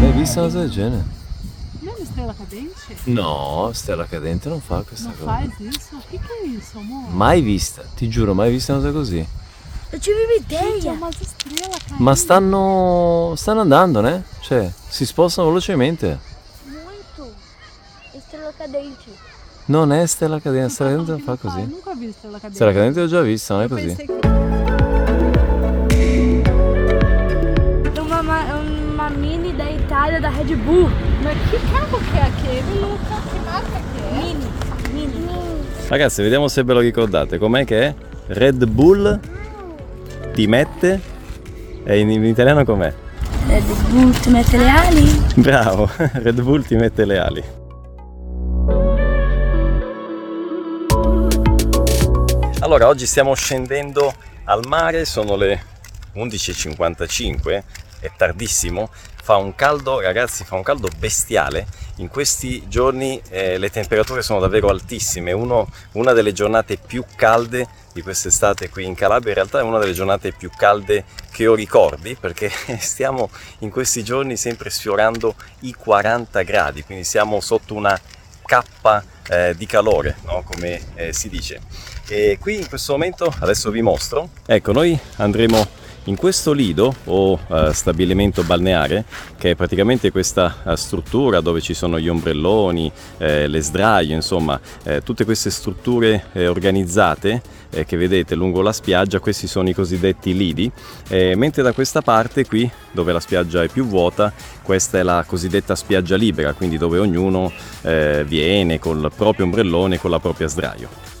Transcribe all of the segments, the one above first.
mai visto una cosa del genere? Non è stella cadente? No, Stella Cadente non fa questa Non cosa. faz isso? O que, que é isso, amor? Mai vista, ti giuro, mai vista una cosa così. Ideia. umas estrelas caindo. Ma stanno. stanno andando, né? Cioè, si spostano velocemente. Muito. Estrela cadente. Non è Stella Cadente, Stella Cadente non fa così. Nunca vi estrela cadente. Stella Cadente l'ho già vista, non è così. Da Itália da Red Bull. Mas que carro que é aquele, Luca? Que marca que é? Mini. Mini. Ragazzi, vediamo se ve lo ricordate. Com'è che è? Red Bull ti mette. E in, in italiano com'è? Red Bull, tu mette le ali? Bravo, Red Bull ti mette le ali. Allora, oggi stiamo scendendo al mare, sono le 11.55, è tardissimo, fa un caldo, ragazzi, fa un caldo bestiale. In questi giorni eh, le temperature sono davvero altissime, Uno- una delle giornate più calde di quest'estate qui in Calabria, in realtà è una delle giornate più calde che io ricordi perché stiamo in questi giorni sempre sfiorando i 40 gradi, quindi siamo sotto una cappa eh, di calore, no? come eh, si dice. E qui in questo momento, adesso vi mostro, ecco, noi andremo in questo lido o eh, stabilimento balneare, che è praticamente questa eh, struttura dove ci sono gli ombrelloni, eh, le sdraie, insomma, eh, tutte queste strutture eh, organizzate eh, che vedete lungo la spiaggia, questi sono i cosiddetti lidi, mentre da questa parte qui, dove la spiaggia è più vuota, questa è la cosiddetta spiaggia libera, quindi dove ognuno viene col proprio ombrellone, con la propria sdraio.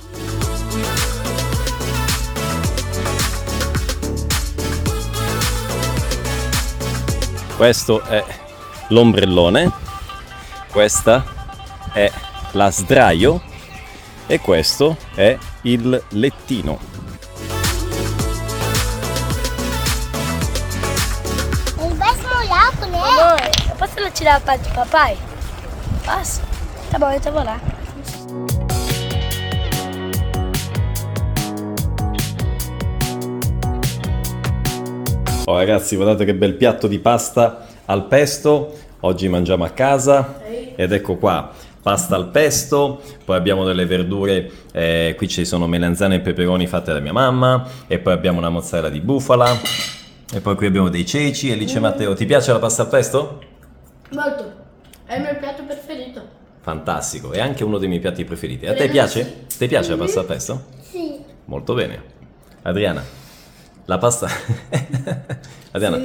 Questo è l'ombrellone, questa è la sdraio e questo è il lettino. Mamãe, eu posso ela tirar a parte papai? Posso? Tá bom, eu vou lá. Oh ragazzi, guardate che bel piatto di pasta al pesto. Oggi mangiamo a casa ed ecco qua, pasta al pesto, poi abbiamo delle verdure, eh, qui ci sono melanzane e peperoni fatte da mia mamma e poi abbiamo una mozzarella di bufala e poi qui abbiamo dei ceci e lì c'è Matteo. Ti piace la pasta al pesto? Molto. È il mio piatto preferito. Fantastico, è anche uno dei miei piatti preferiti. A te piace? Ti piace la pasta al pesto? Sì. Molto bene. Adriana, la pasta... Adriana,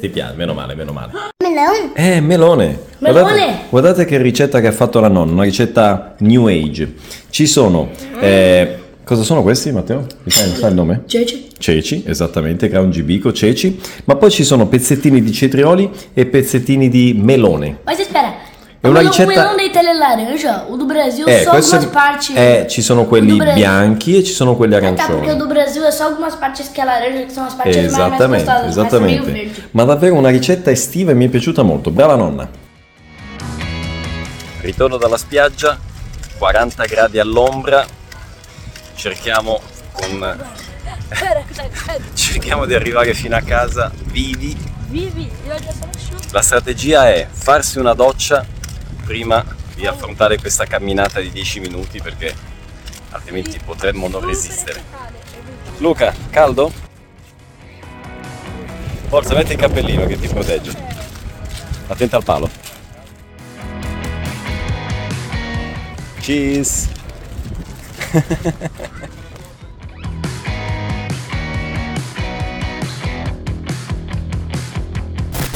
ti piace? Meno male, meno male. Melão? Eh, melone. Melone! Guardate, guardate che ricetta che ha fatto la nonna, una ricetta New Age. Ci sono... eh, cosa sono questi, Matteo? Mi fai, mi fai il nome? Gente, Ceci, esattamente, ground gibico, ceci. Ma poi ci sono pezzettini di cetrioli e pezzettini di melone. mas espera. É uma o melão- ricetta- O melão da Itália é laranja, o do Brasil Eh, só algumas partes. eh, ci sono quelli bianchi e ci sono quelli Ah, tá, porque o arancioni. do Brasil é só algumas partes que é laranja, que são as partes mais, mais Esattamente, gostosas, é esattamente. Ma davvero una ricetta estiva e mi è piaciuta molto. Brava nonna. Ritorno dalla spiaggia, 40 gradi all'ombra. Cerchiamo con cerchiamo di arrivare fino a casa vivi. Vivi, eu já sono asciutto. La strategia è farsi una doccia prima di affrontare questa camminata di 10 minuti perché altrimenti potremmo non resistere. Luca, caldo? Forza, metti il cappellino che ti protegge. Attenta al palo. Cheese!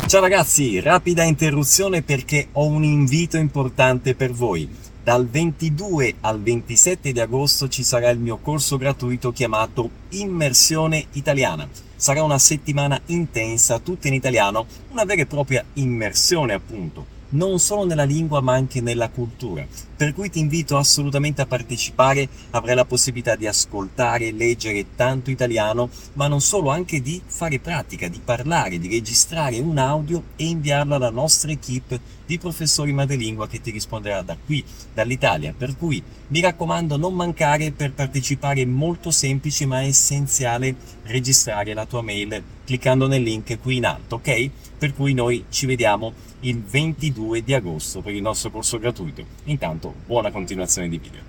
Ciao ragazzi, rapida interruzione perché ho un invito importante per voi. Dal 22 al 27 di agosto ci sarà il mio corso gratuito chiamato Immersione Italiana. Sarà una settimana intensa, tutta in italiano, una vera e propria immersione appunto. Non solo nella lingua ma anche nella cultura. Per cui ti invito assolutamente a partecipare, avrai la possibilità di ascoltare, leggere tanto italiano, ma non solo, anche di fare pratica, di parlare, di registrare un audio e inviarlo alla nostra equip di professori madrelingua che ti risponderà da qui, dall'Italia. Per cui mi raccomando non mancare per partecipare, è molto semplice ma essenziale registrare la tua mail cliccando nel link qui in alto, ok? Per cui noi ci vediamo il 22 di agosto per il nostro corso gratuito. Intanto buona continuazione di video.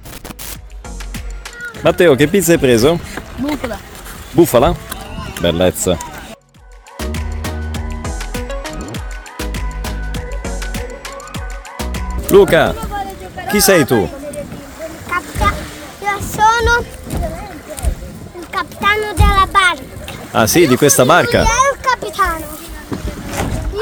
Matteo, che pizza hai preso? Bufala. Bufala? Bellezza. Luca, chi sei tu? Capita- Io sono il capitano della barca. Ah sì, di questa barca? Io è il capitano. Io...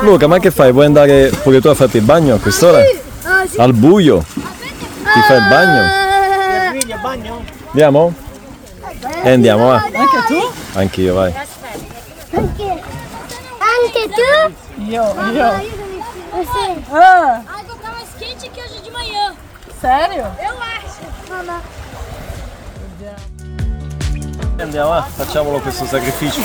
Luca, ma che fai? Vuoi andare pure tu a farti il bagno a quest'ora? Al buio? Ti fai il bagno? Andiamo? E andiamo, va. Anche tu? Anch'io, vai. Anche, tu? Io, io. Você. Ah, Ai, vou ficar mais quente que hoje de manhã. sério? Eu acho. Mamma. Andiamo, va. Facciamolo questo sacrificio.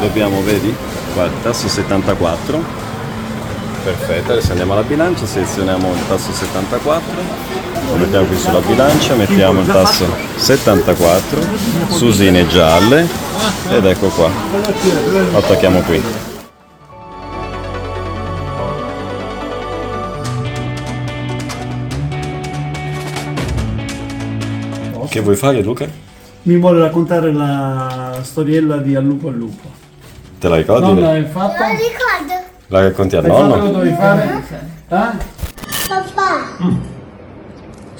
Dobbiamo, vedi? Il tasso 74. Perfetto, adesso andiamo alla bilancia, selezioniamo il tasso 74, lo mettiamo qui sulla bilancia, mettiamo il tasso 74, susine gialle ed ecco qua, lo attacchiamo qui. Che vuoi fare Luca? Mi vuole raccontare la storiella di Al lupo al lupo. Te la ricordi? Non l'hai fatta? Lo ricordo. La racconti Hai fatto nonno? lo dovevi fare? Eh? Papà.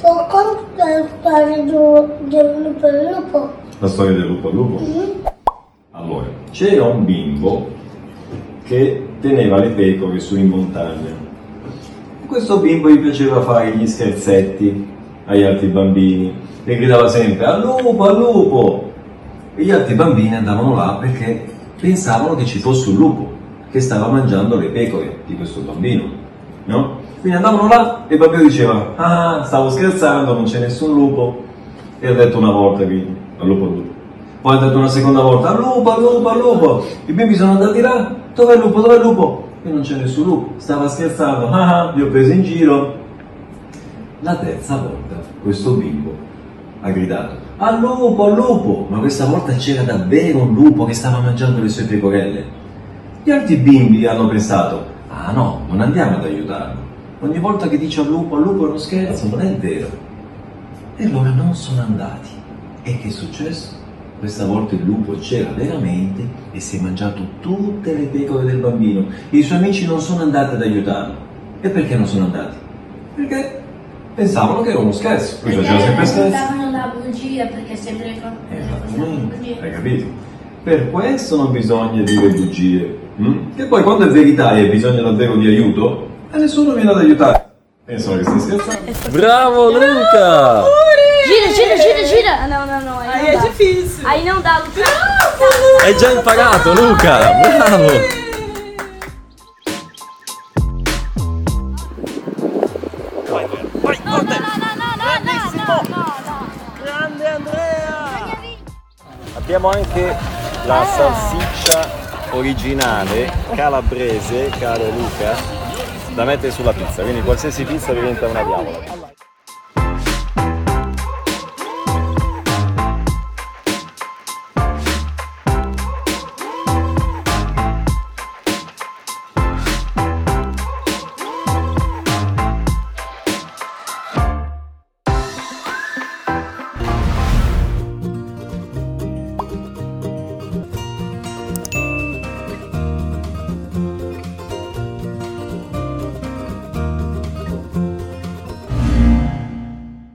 Contare la storia do- del lupo al lupo? La storia del lupo al lupo? Allora, c'era un bimbo che teneva le pecore su in montagna. Questo bimbo gli piaceva fare gli scherzetti agli altri bambini e gridava sempre al lupo, al lupo! E gli altri bambini andavano là perché pensavano che ci fosse un lupo che stava mangiando le pecore di questo bambino, no? Quindi andavano là e il bambino diceva ah, stavo scherzando, non c'è nessun lupo. E ha detto una volta quindi, al lupo al lupo. Poi ha detto una seconda volta, al lupo, al lupo, al lupo. I bimbi sono andati là, dov'è il lupo, dov'è il lupo? E non c'è nessun lupo, stava scherzando, ah, ah, vi ho preso in giro. La terza volta questo bimbo ha gridato, al lupo, al lupo, ma questa volta c'era davvero un lupo che stava mangiando le sue pecorelle. Gli altri bimbi hanno pensato, ah no, non andiamo ad aiutarlo. Ogni volta che dice al lupo, al lupo è uno scherzo, non è vero. E allora non sono andati. E che è successo? Questa volta il lupo c'era veramente e si è mangiato tutte le pecore del bambino. I suoi amici non sono andati ad aiutarlo. E perché non sono andati? Perché pensavano che era uno scherzo. Lui faceva sempre scherzi. La bugia perché sempre le Esattamente, hai capito? Per questo non bisogna dire bugie. mm? Che poi quando è verità e bisogna davvero di aiuto, e nessuno viene ad aiutare. Pensano che stai scherzando. Bravo Luca! Gira, gira, gira, gira. Ah, não, não, não. Aí, Aí é dá. difícil. Aí não dá, Lucas. Hai già imparato Luca! Bravo! Abbiamo anche la salsiccia originale calabrese, caro Luca, da mettere sulla pizza, quindi qualsiasi pizza diventa una diavola.